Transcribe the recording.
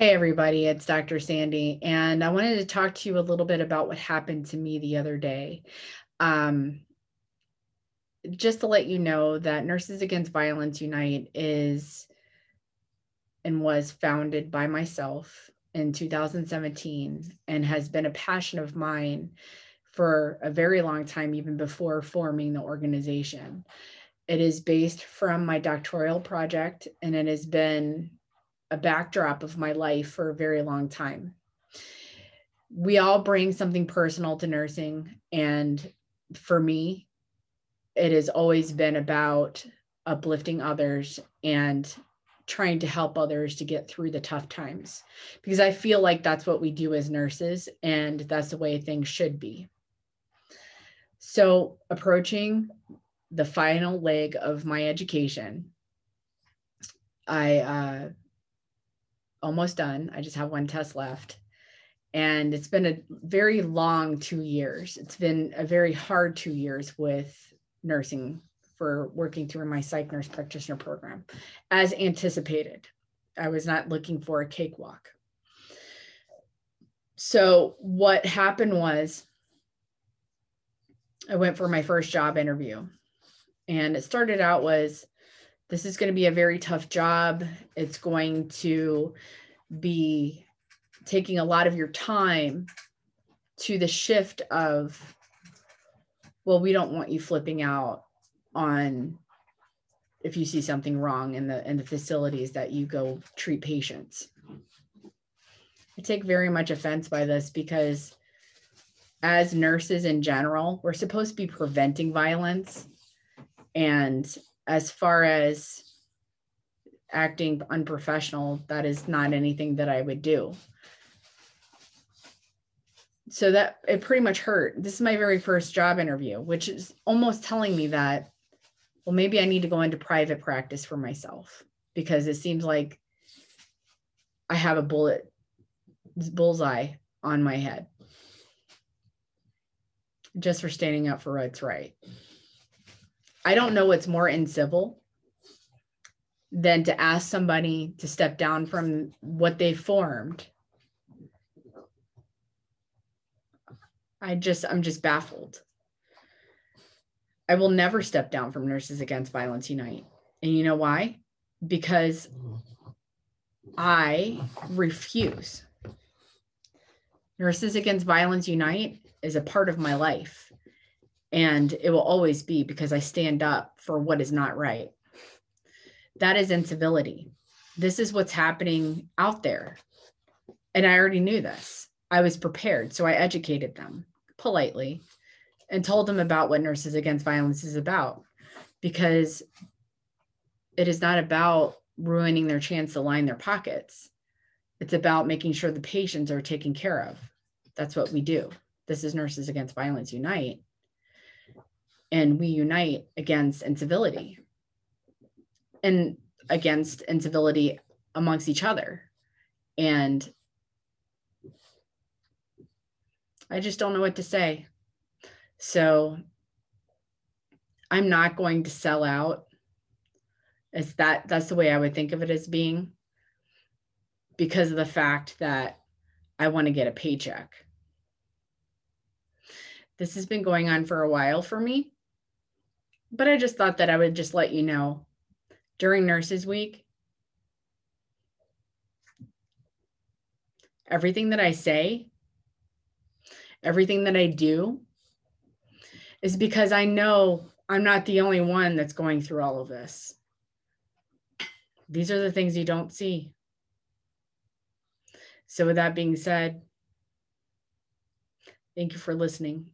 Hey, everybody, it's Dr. Sandy, and I wanted to talk to you a little bit about what happened to me the other day. Um, just to let you know that Nurses Against Violence Unite is and was founded by myself in 2017 and has been a passion of mine for a very long time, even before forming the organization. It is based from my doctoral project and it has been a backdrop of my life for a very long time. We all bring something personal to nursing. And for me, it has always been about uplifting others and trying to help others to get through the tough times because I feel like that's what we do as nurses and that's the way things should be. So, approaching the final leg of my education, I uh, almost done. I just have one test left. And it's been a very long two years. It's been a very hard two years with nursing for working through my psych nurse practitioner program as anticipated. I was not looking for a cakewalk. So, what happened was I went for my first job interview. And it started out was this is going to be a very tough job. It's going to be taking a lot of your time to the shift of, well, we don't want you flipping out on if you see something wrong in the in the facilities that you go treat patients. I take very much offense by this because as nurses in general, we're supposed to be preventing violence. And as far as acting unprofessional, that is not anything that I would do. So that it pretty much hurt. This is my very first job interview, which is almost telling me that, well, maybe I need to go into private practice for myself because it seems like I have a bullet bullseye on my head just for standing up for what's right. I don't know what's more incivil than to ask somebody to step down from what they formed. I just, I'm just baffled. I will never step down from Nurses Against Violence Unite. And you know why? Because I refuse. Nurses Against Violence Unite is a part of my life and it will always be because I stand up for what is not right. That is incivility. This is what's happening out there. And I already knew this. I was prepared. So I educated them politely and told them about what Nurses Against Violence is about because it is not about ruining their chance to line their pockets. It's about making sure the patients are taken care of. That's what we do. This is Nurses Against Violence Unite and we unite against incivility and against incivility amongst each other. And I just don't know what to say. So I'm not going to sell out. Is that that's the way I would think of it as being because of the fact that I want to get a paycheck. This has been going on for a while for me but I just thought that I would just let you know during Nurses Week, everything that I say, everything that I do is because I know I'm not the only one that's going through all of this. These are the things you don't see. So, with that being said, thank you for listening.